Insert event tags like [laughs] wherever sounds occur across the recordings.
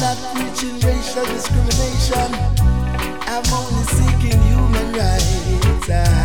not preaching racial discrimination. I'm only seeking human rights.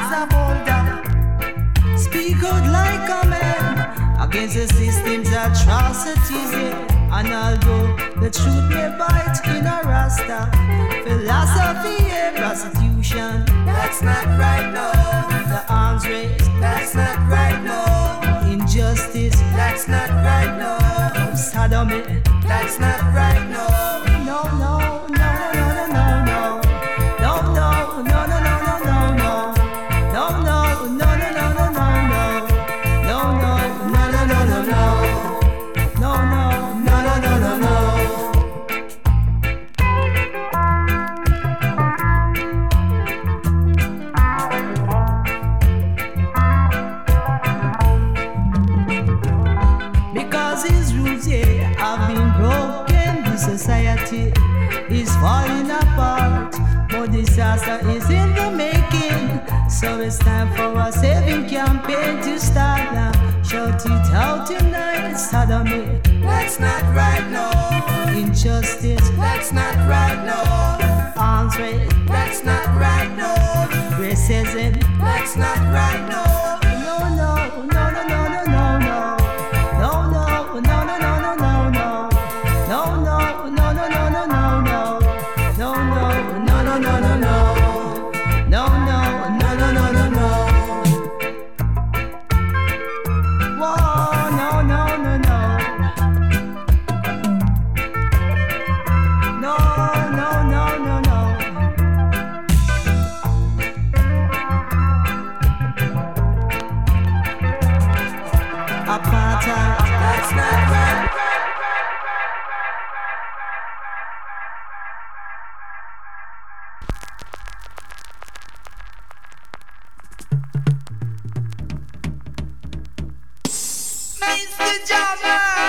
as a boulder. Speak out like a man against the system's atrocities. And although the truth may bite in a rasta, philosophy and prostitution. That's not right, no. The arms race. That's not right, no. Injustice. That's not right, no. Sodomy. That's not right, no. tonight is sodomy. That's not right, no. Injustice. That's not right, no. Arms rape. That's not right, no. Racism. That's not right, no. each.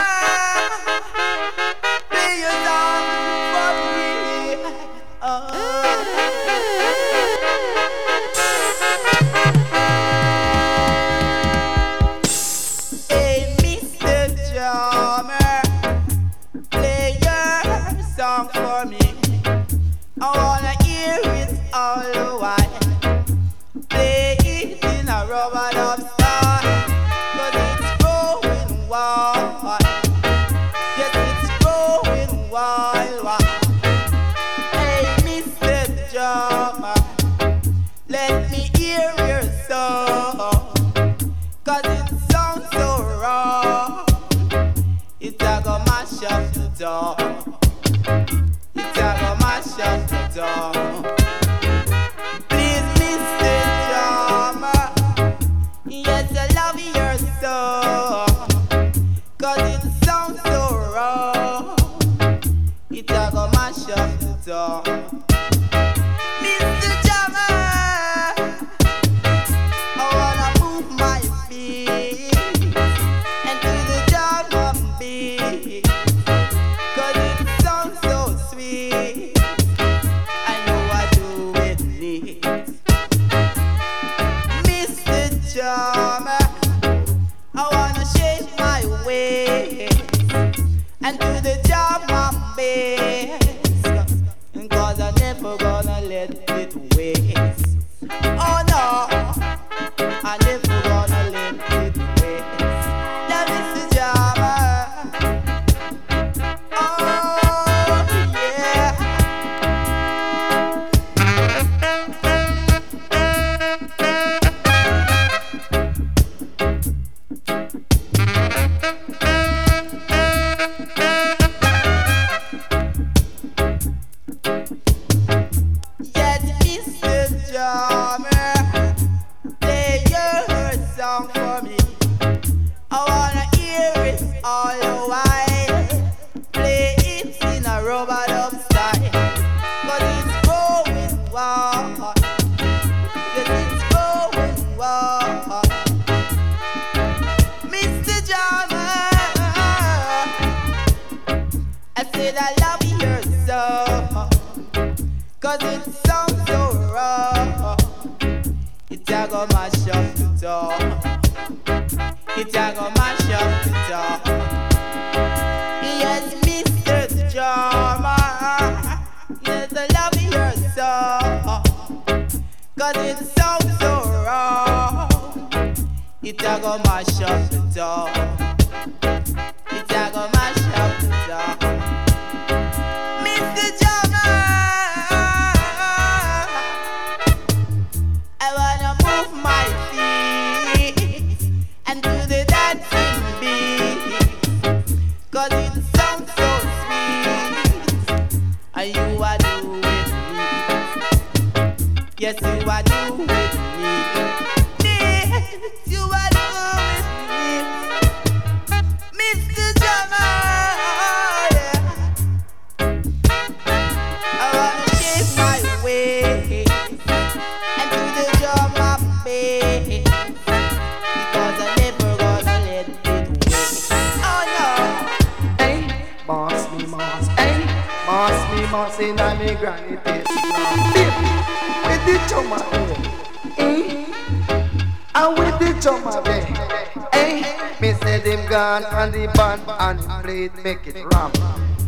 The band and play it, make it ram.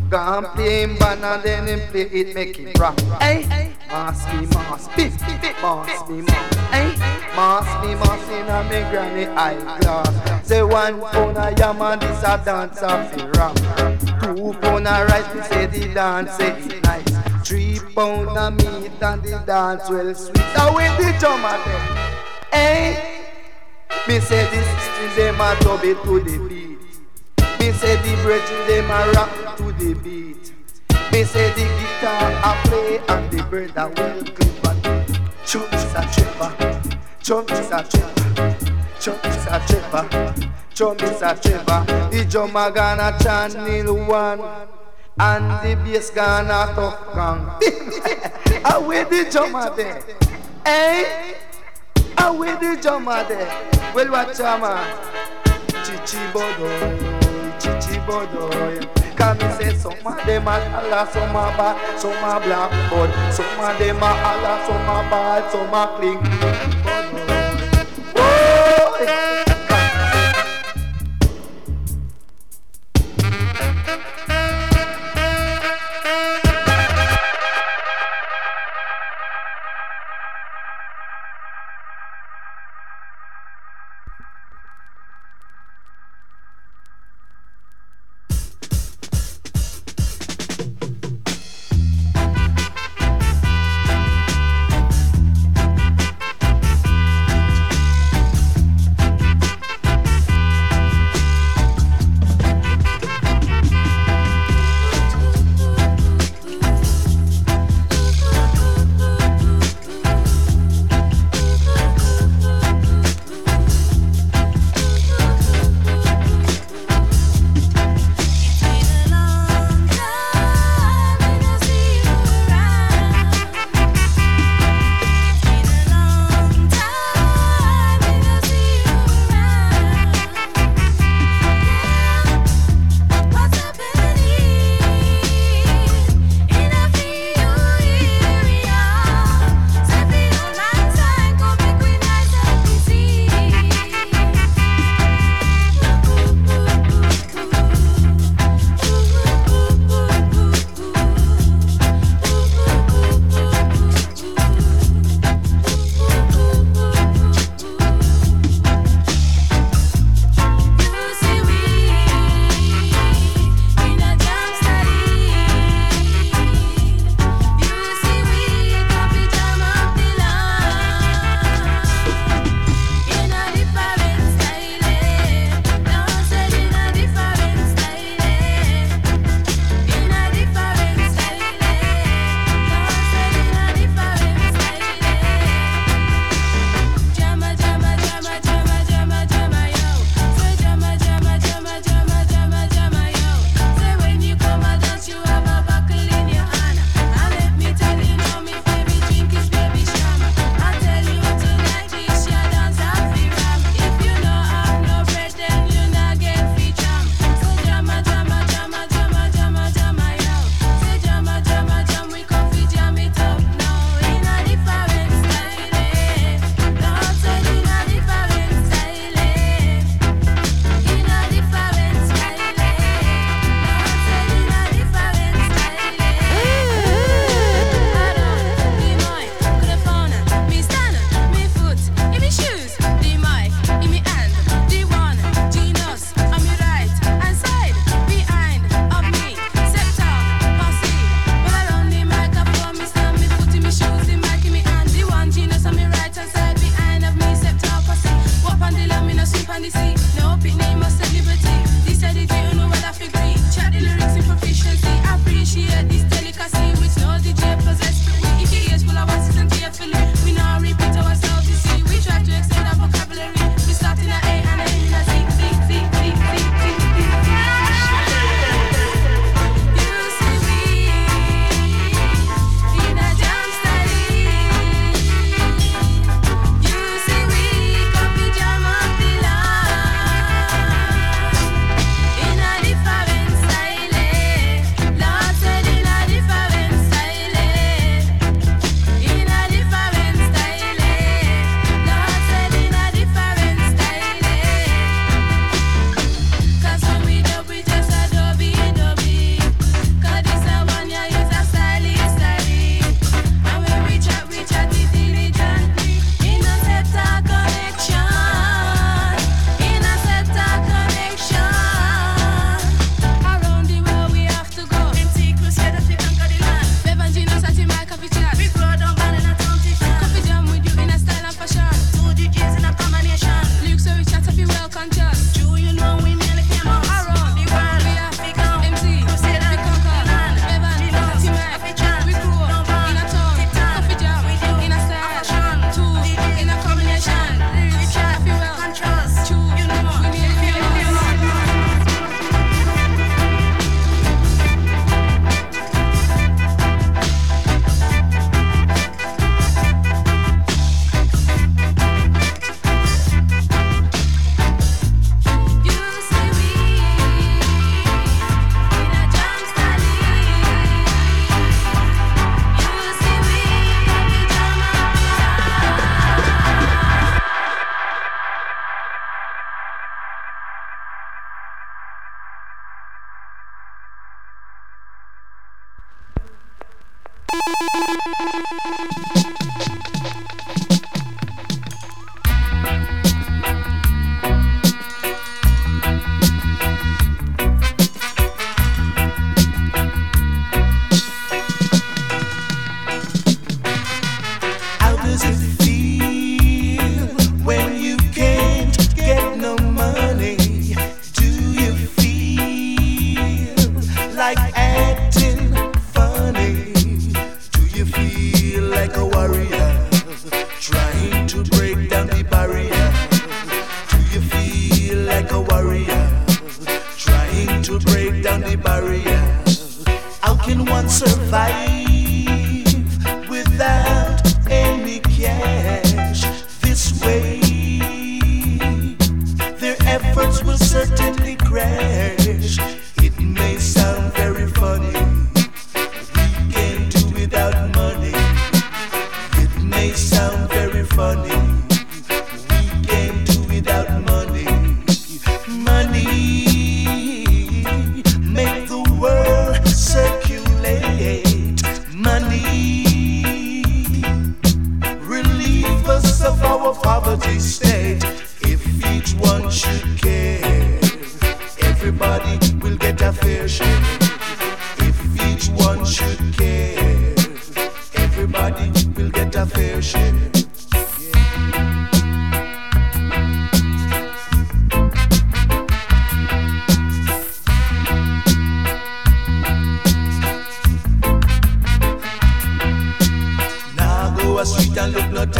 Gone play him band and then him play it, make it rap. Hey, mass me mass, beef, mass me mass. Hey, mass me mass in a me granny eyeglass. Say one pound of yam and this a dance of the ram. Two pound of rice, me say the dance say it nice. Three pound of meat and the dance well sweet. Away the drummer them. Hey. Me say sisters them a dub it to the beat. Say the brethren them a rock to the beat. Me say the guitar a play and the bird a well clip and Chum is a tripper, chum is a tripper, chum is a tripper, chum is a tripper. The drummer gonna channel one. And the bass gonna tough [laughs] gang. Away the drummer there. Hey, away the drummer there. Well, a man. Chichi bodoy, bodoy. Oh, Come me say some of them a holla, some bad, some a black but some of them a holla, some bad, some a cling. Boy.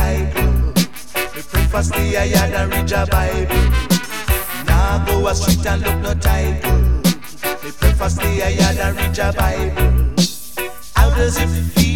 Bible. Me prefer stay higher than read a Bible. Now go a street and look no title. Me prefer stay higher than read a Bible. How does it feel?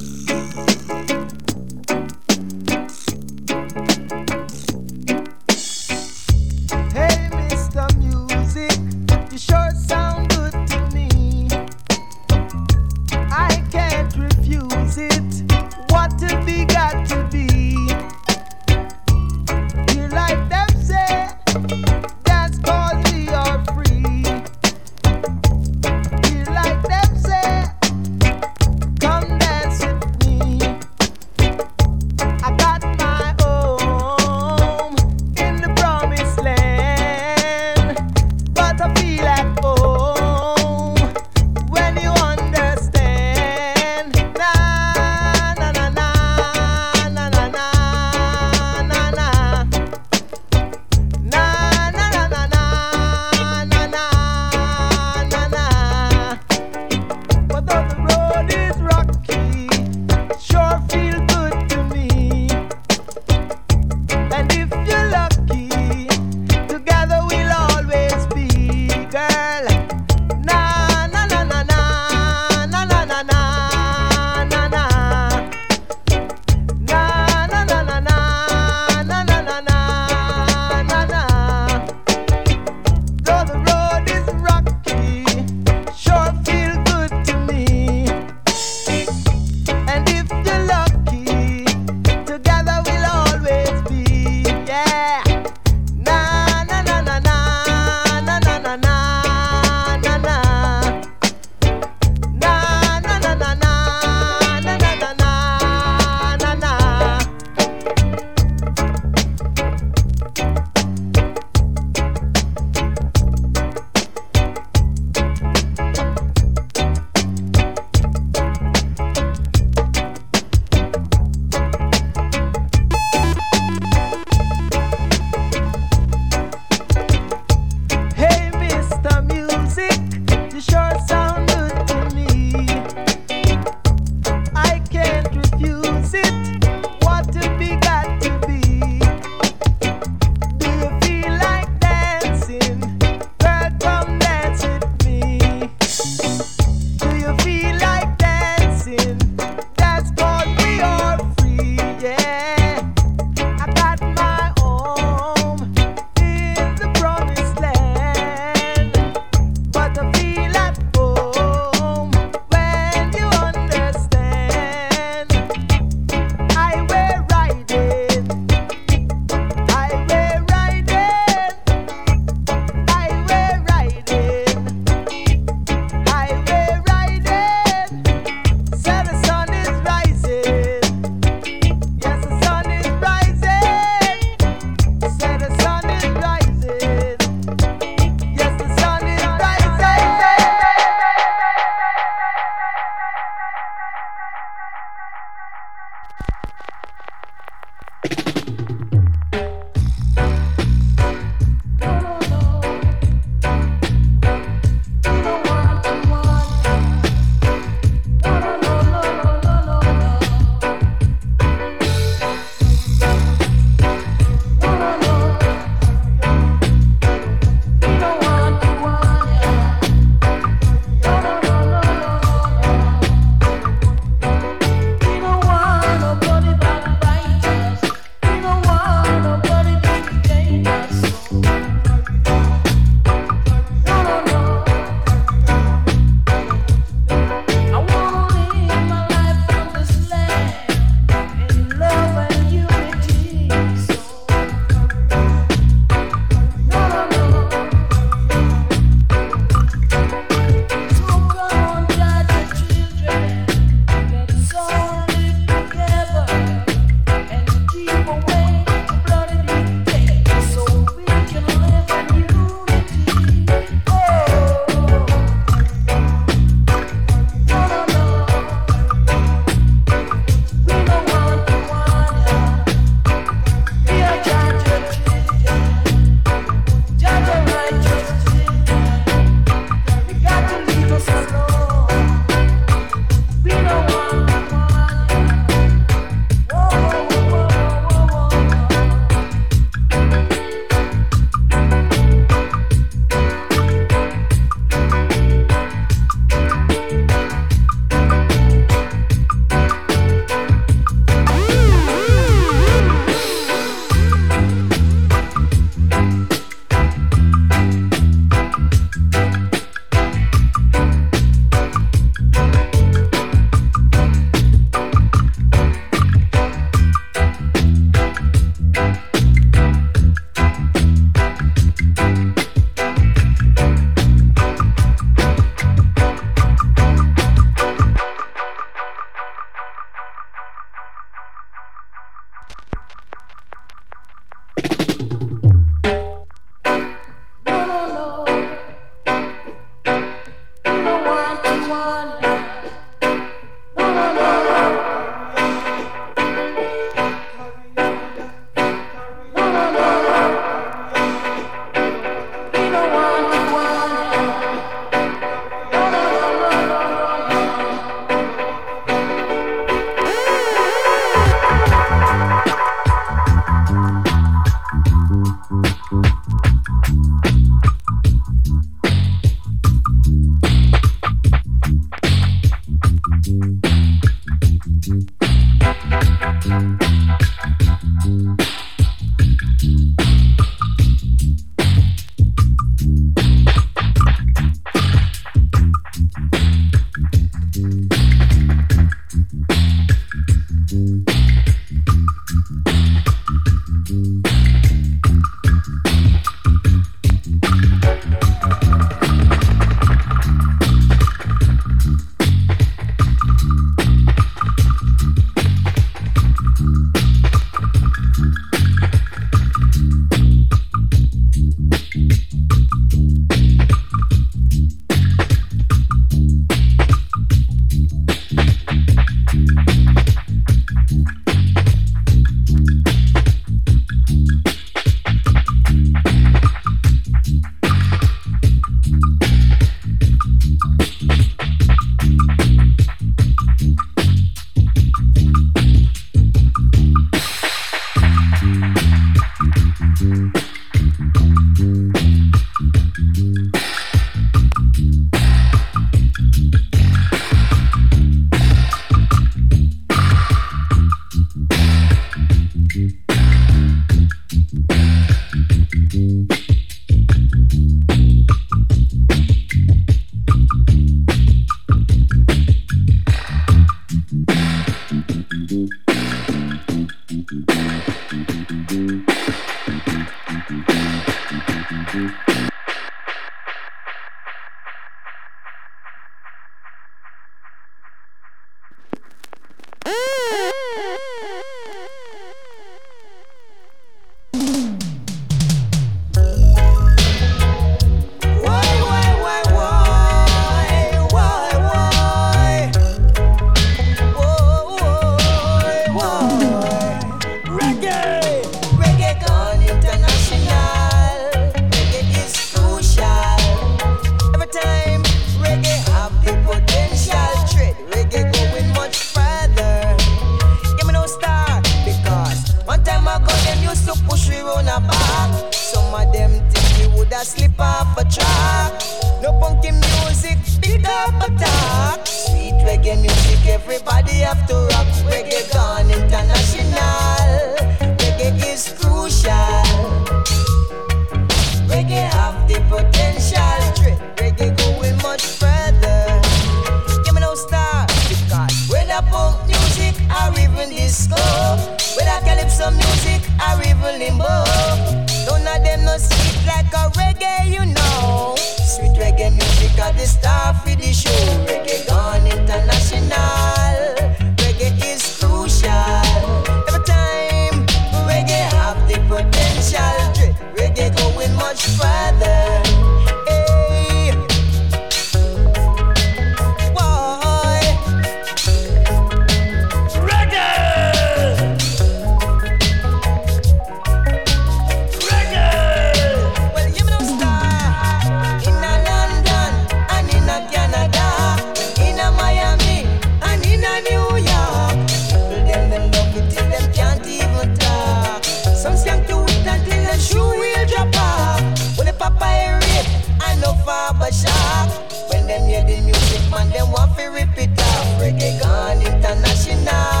Rip it off. Reggae gone international.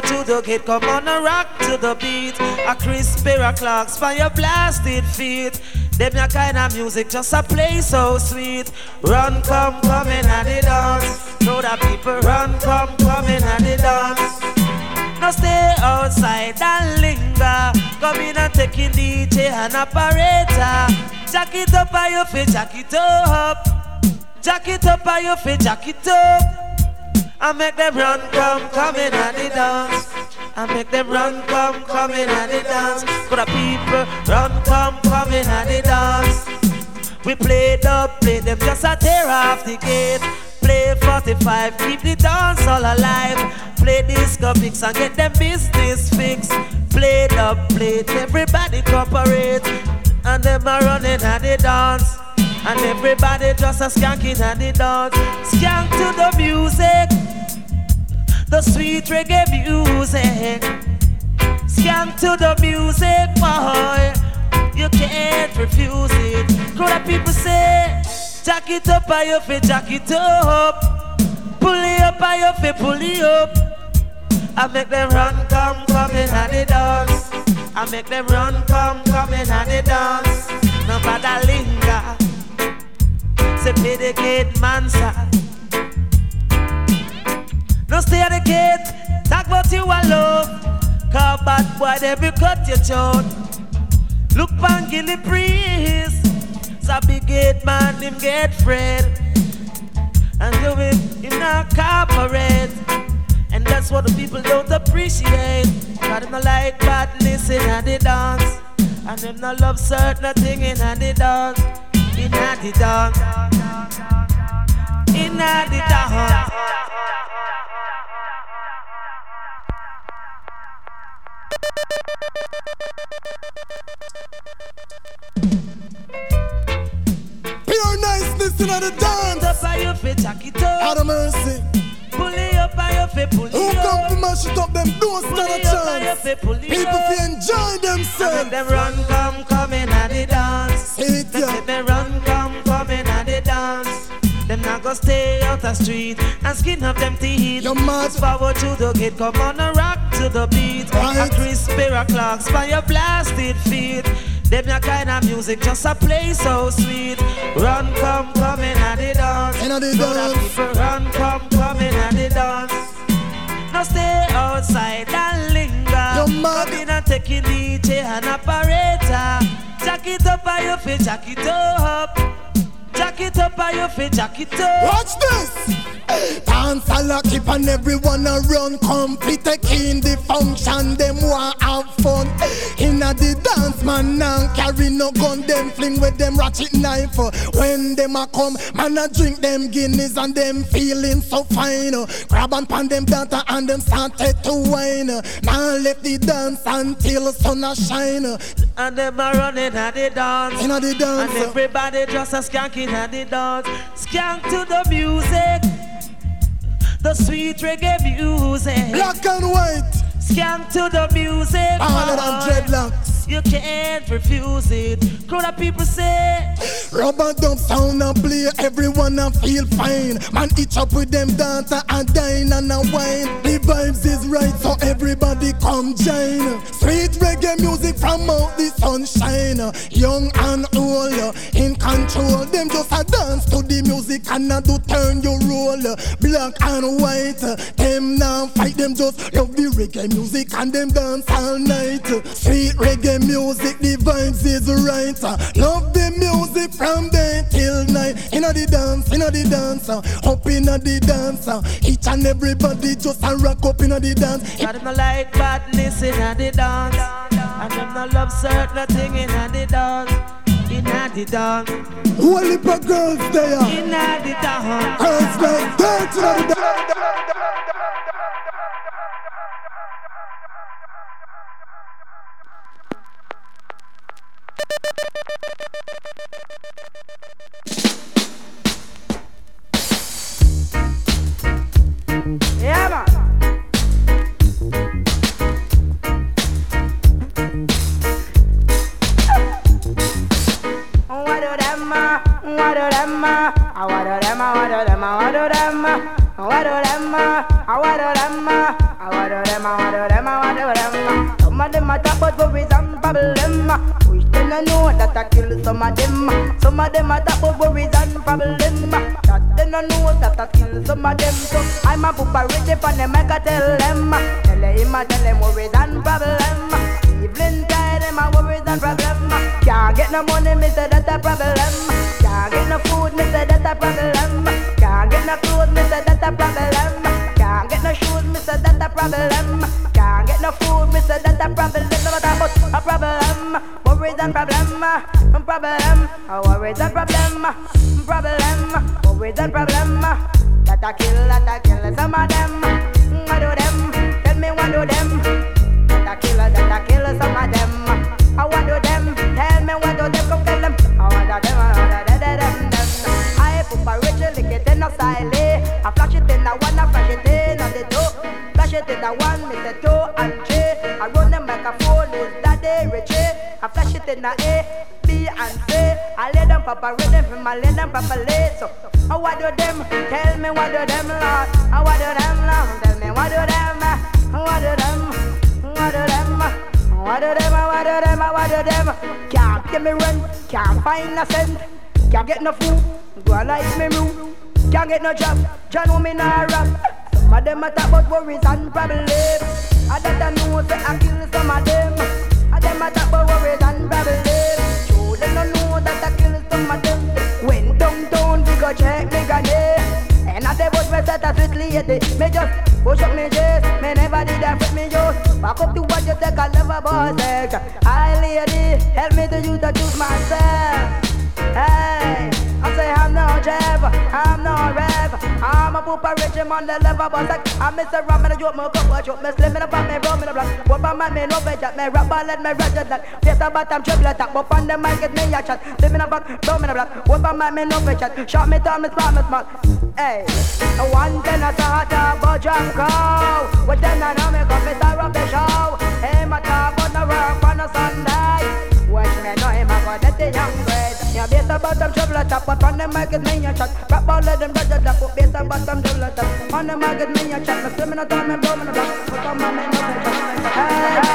To the gate, come on a rock to the beat. A crisp pair of Clarks for your blasted feet. Them your kind of music just a play so sweet. Run, come, come in and the dance. Know that people run, come, come in and the dance. No stay outside and linger. Come in and take in DJ and operator. Jack it up by your feet, jack it up. Jack it up by your feet, jack it up. I make them run, come, come in and the dance. I make them run, come, come in and the dance. For the people, run, come, come in and the dance. We play the play them just a tear off the gate. Play 45, keep the dance all alive. Play disco mix and get them business fixed. Play the plate, everybody cooperate. And them are running at the dance. And everybody just a skanking at the dance. Skank to the music, the sweet reggae music. Skank to the music, boy. You can't refuse it. Crowd of people say, Jack it up, I your feet, jack it up. Pull it up, I your feet, pull it up. I make them run, come, come in at the dance. I make them run, come, come in at the dance. No Nobody linger. Say pay the gate, man, sir. No stay at the gate, talk about you alone. Cause bad boy, they be cut your throat. Look pan Gilly priest. Sabi gate man, him get afraid. And do it, him not cooperate. And that's what the people don't appreciate. Got them not like badness in the dance. And them not love certain thing in the dance. In the dance. In the dance. Pure niceness in the dance. Up by your feet, jack it Out up. of mercy. Pull it up by your feet, pull Who it come to up. mash it up them don't stand a it up by your chance. feet, People up. feel enjoy themselves. them run, come, come in and the dance. It, Make yeah. them run, come, come in and the dance. Them not go stay out the street and skin up them teeth. You're mad. Forward to the gate, come on a rock to the beat. Right. A crisp pair of Clarks by your blasted feet. Them your kind of music just a play so sweet. Run, come, come in and the dance. And the So dance. people run, come, come in and the dance. No stay outside and linger. You're mad. Come in and take in DJ and operator. Up by your feet, jack it up. Jack it up by your feet, jack it up. Watch this. Dance a lot, keep on everyone a run. Complete in the function, them want have fun. Inna the dance, man, now carry no gun. Them fling with them ratchet knife. When them a come, man a drink them Guinness and them feeling so fine. Grab and pan them data and them started to whine. Now left the dance until sun a shine. And them are running at the dance. Inna the dance. And everybody just a skanking at the dance. Skank to the music. The sweet reggae music. Black and white, Skank to the music. all of boy. them dreadlocks. You can't refuse it. Crowd of people say, Rubber dub sound and play, everyone a feel fine. Man, each up with them dancer and dine and a wine. The vibes is right, so everybody come join. Sweet reggae music from out the sunshine. Young and old, in control. Them just a dance to the music and a do turn your roll. Black and white, them now fight. Them just love the reggae music and them dance all night. Sweet reggae music, the vibes is right. Love the music from day till night. Inna the dance, inna the dance, up inna the dance. Each and everybody just a rock up inna the dance. God them no like badness in the dance. And them no love certain thing in the dance. In the dance. Whole heap of girls there. In the dance. Girls like dance inna the dance. Lady. Me just push up me chest. Me never did that with me just back up to what you take. I never boss. Hi lady, help me to use to choose myself. Hey, I say I'm no Jeff, I'm no rev. I'm a pooper rich on the level, but like I'm Mr. Ram and I joke my cup, I joke me slim in a pan, me rum in a black. What my man, me no veg, me rap ball, let me rest that. Yes, but I'm triple attack, but on the mic, get me a chat. Slim in a back, rum in a black. What my man, me no veg, shot me down, me smart, me smart. Hey, one ten a start a budge and go. What then I know me come, me star of the show. Hey, my top on the rock on a Sunday. Watch me know him, I got that young Yeah, bass about them trouble attack, but on the mic is me a chat. Rap all of them dodge attack, but bass them trouble attack. On the mic me a chat, me swimming a time and blowing a block. But on my man, hey. Hey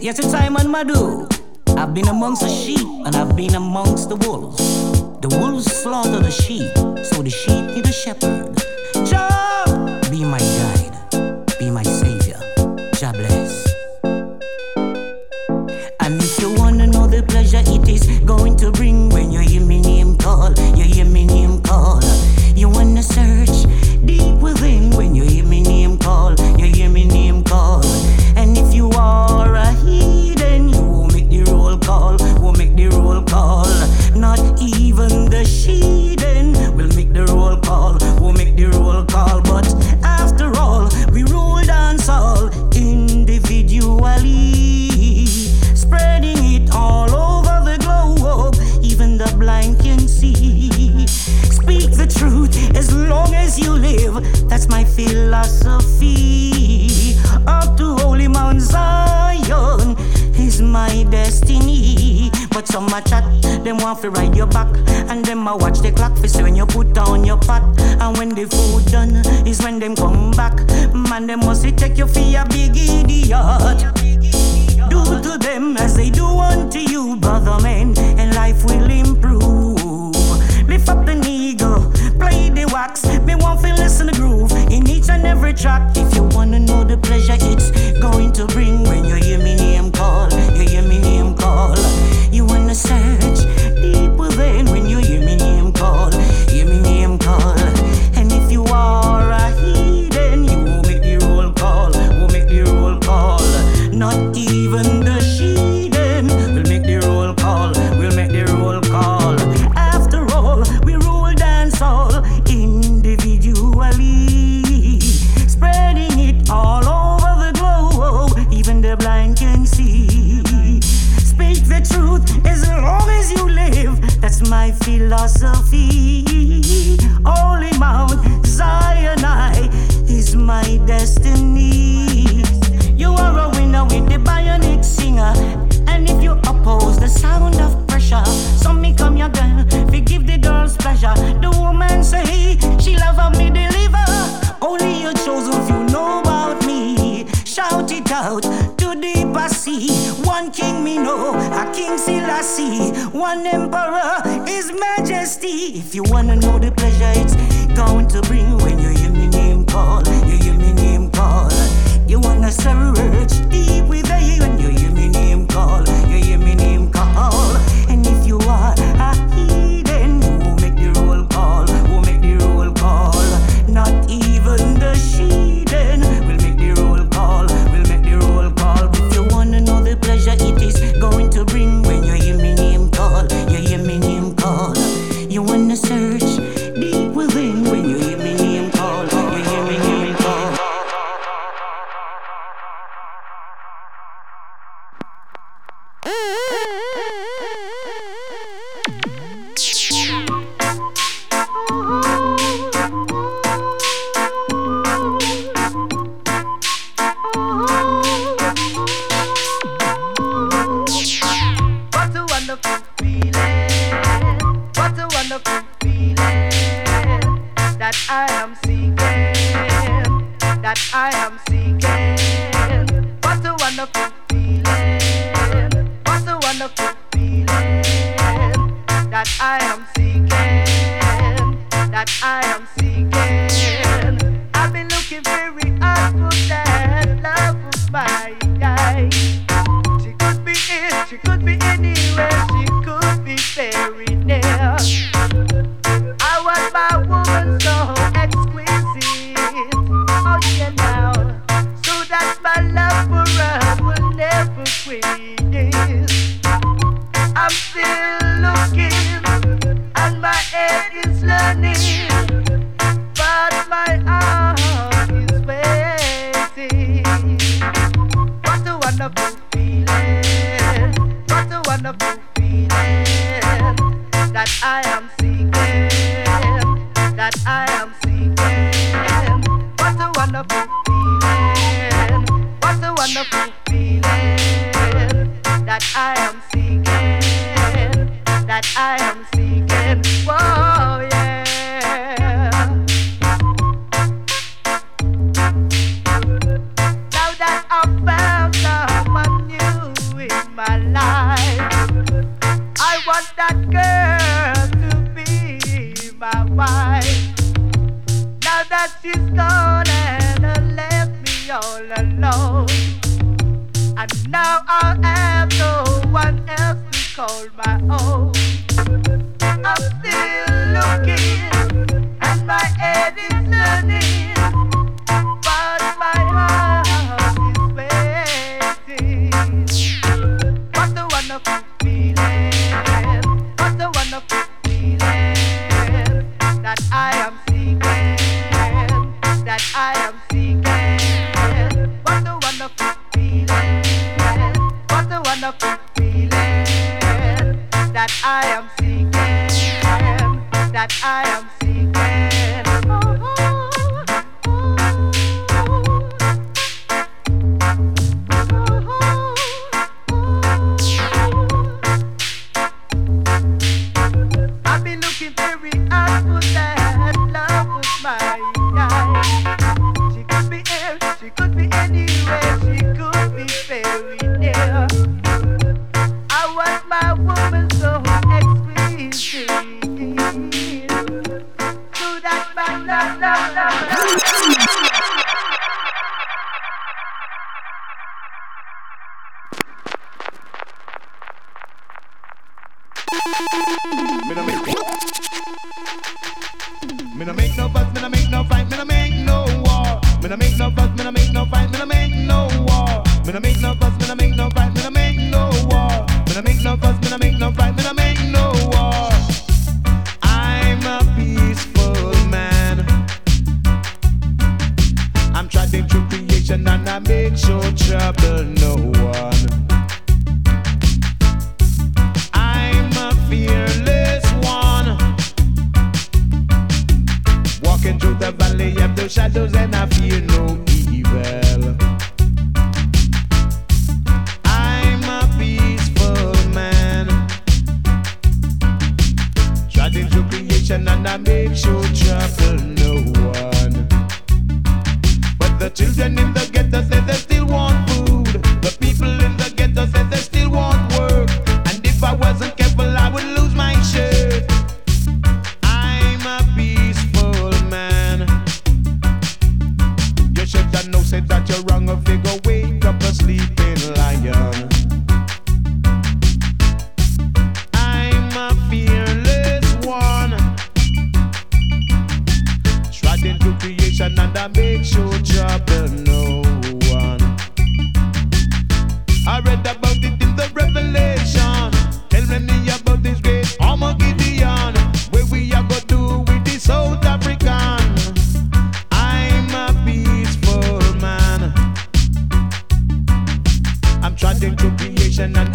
Yes, it's Simon Madu. I've been amongst the sheep and I've been amongst the wolves. The wolves slaughter the sheep, so the sheep need a shepherd. Job, be my God. some a chat. Them want fi ride your back, and them a watch the clock. For when you put down your pot, and when the food done is when them come back. Man, them must take you fi a big idiot. Do to them as they do unto you, brother man, and life will improve. Lift up the eagle, play the wax. Me want fi listen to groove in each and every track. If you wanna know the pleasure it's going to bring when you philosophy. Holy Mount Zion I is my destiny. You are a winner with the bionic singer. And if you oppose the sound of pressure, some me come your girl, we give the girls pleasure. The woman say she love a me I see. One emperor, his majesty. If you wanna know the pleasure it's going to bring when you hear me name call, you hear me name call. You wanna search deep within when you hear me name call, you hear me name call. I put that. I no make no bad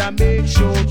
gotta make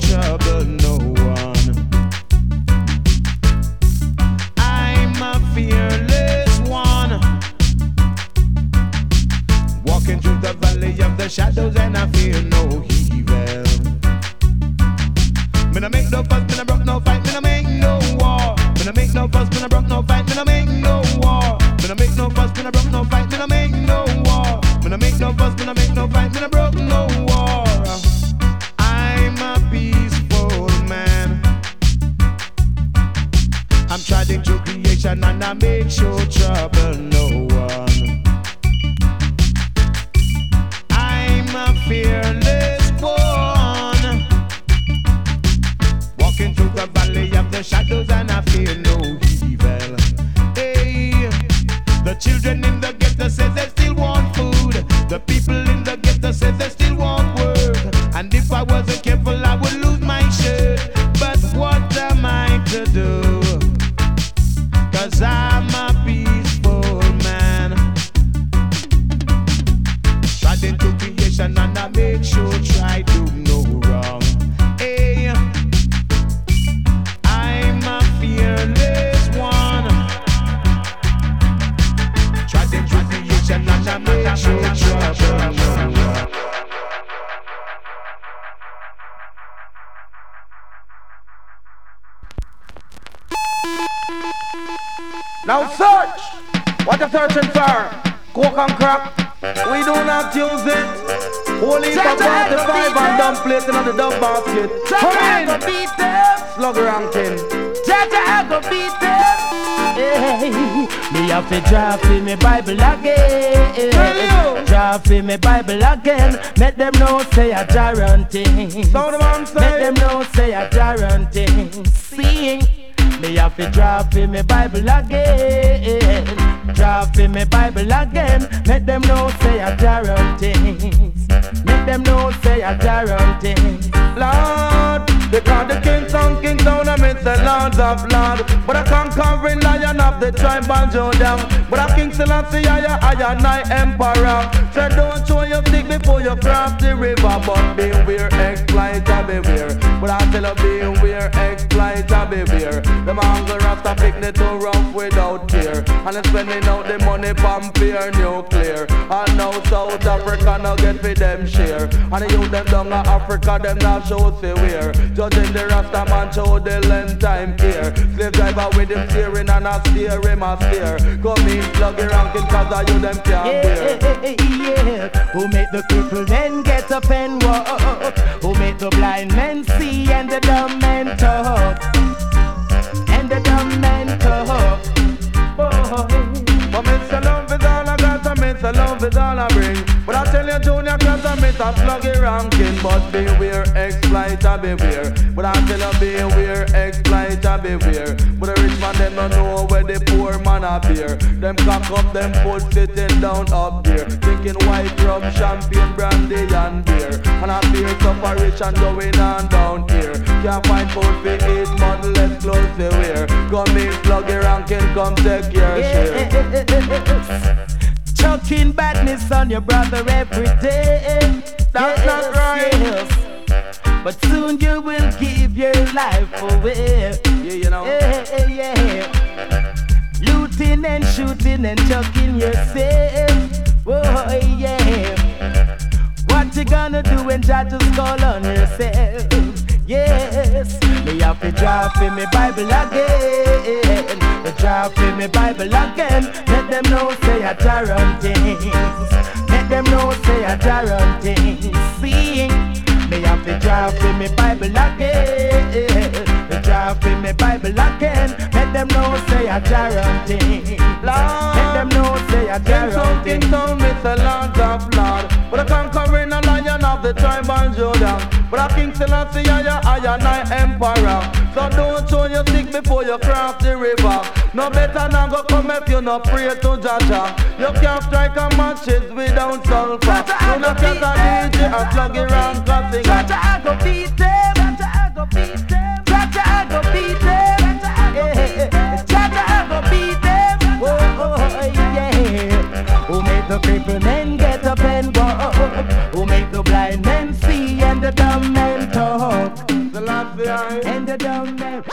Drop in me Bible again. Make them know say I guarantee. Sound the man Make them know say I guarantee. Sing. Me have to drop in me Bible again. Drop in me Bible again. Make them know say I guarantee. Make them know say I guarantee. Lord, they call the King Song, King I mean the Lords of Lord. But I conquering lion of the tribe of Judah. But I King Selassie, I, I, I, Emperor. So don't show your stick before you cross the river. But beware, exploiter, beware. But I tell you, beware, exploiter, beware. The mangle rasta picnic too rough without fear. And they spending out the money from fear nuclear. And now South Africa now get for them share. And the youth them down in Africa, them now show say where. Judging the Rasta man show the length time here. Slave driver with him steering and I steer him a steer. Come in, plug your ranking cause I you them can't. Yeah, yeah. Who make the crippled men get up and walk? Who make the blind men see and the dumb men talk? And the dumb men talk. Boy. But Mr. Love is all I got, and Mr. Love is all I bring. But I tell you, Junior class, I miss a sluggy ranking. But beware, exploiter, beware. But I tell you, beware, exploiter, beware. But the rich man, them don't know where the poor man appear. Them cock up them foot sitting down up there. Drinking white rum, champagne, brandy, and beer. And I fear suffer rich and going on down here. Can't find food for eat, much less clothes to wear. Come in, sluggy ranking, come take your share. [laughs] Chucking badness on your brother every day. That's not right. But soon you will give your life away. Yeah, you know. Yeah, yeah. Looting and shooting and chucking yourself. Oh, yeah. What you gonna do when Jah just call on yourself? Yes, me have to drop in me Bible again. Me drop in me Bible again. Let them know say I a guarantee. Let them know say I a guarantee. Sing. Me have to drop in me Bible again. Me drop in me Bible again. Let them know say a guarantee. Let them know say a King Sound, guarantee. King Sound, Mr. Lord of Lord. But I conquering a lion of the tribe of Judah. But I King Selassie, I, I, I, I, Emperor. So don't show your stick before you cross the river. No better now go come if you no pray to Jaja. You can't strike a matches without sulfur. Jaja, Do not I get go a DJ and plug it round cause sing. Jaja, I go beat them. Jaja, I go beat dumb men talk. The lad behind. And the dumb man.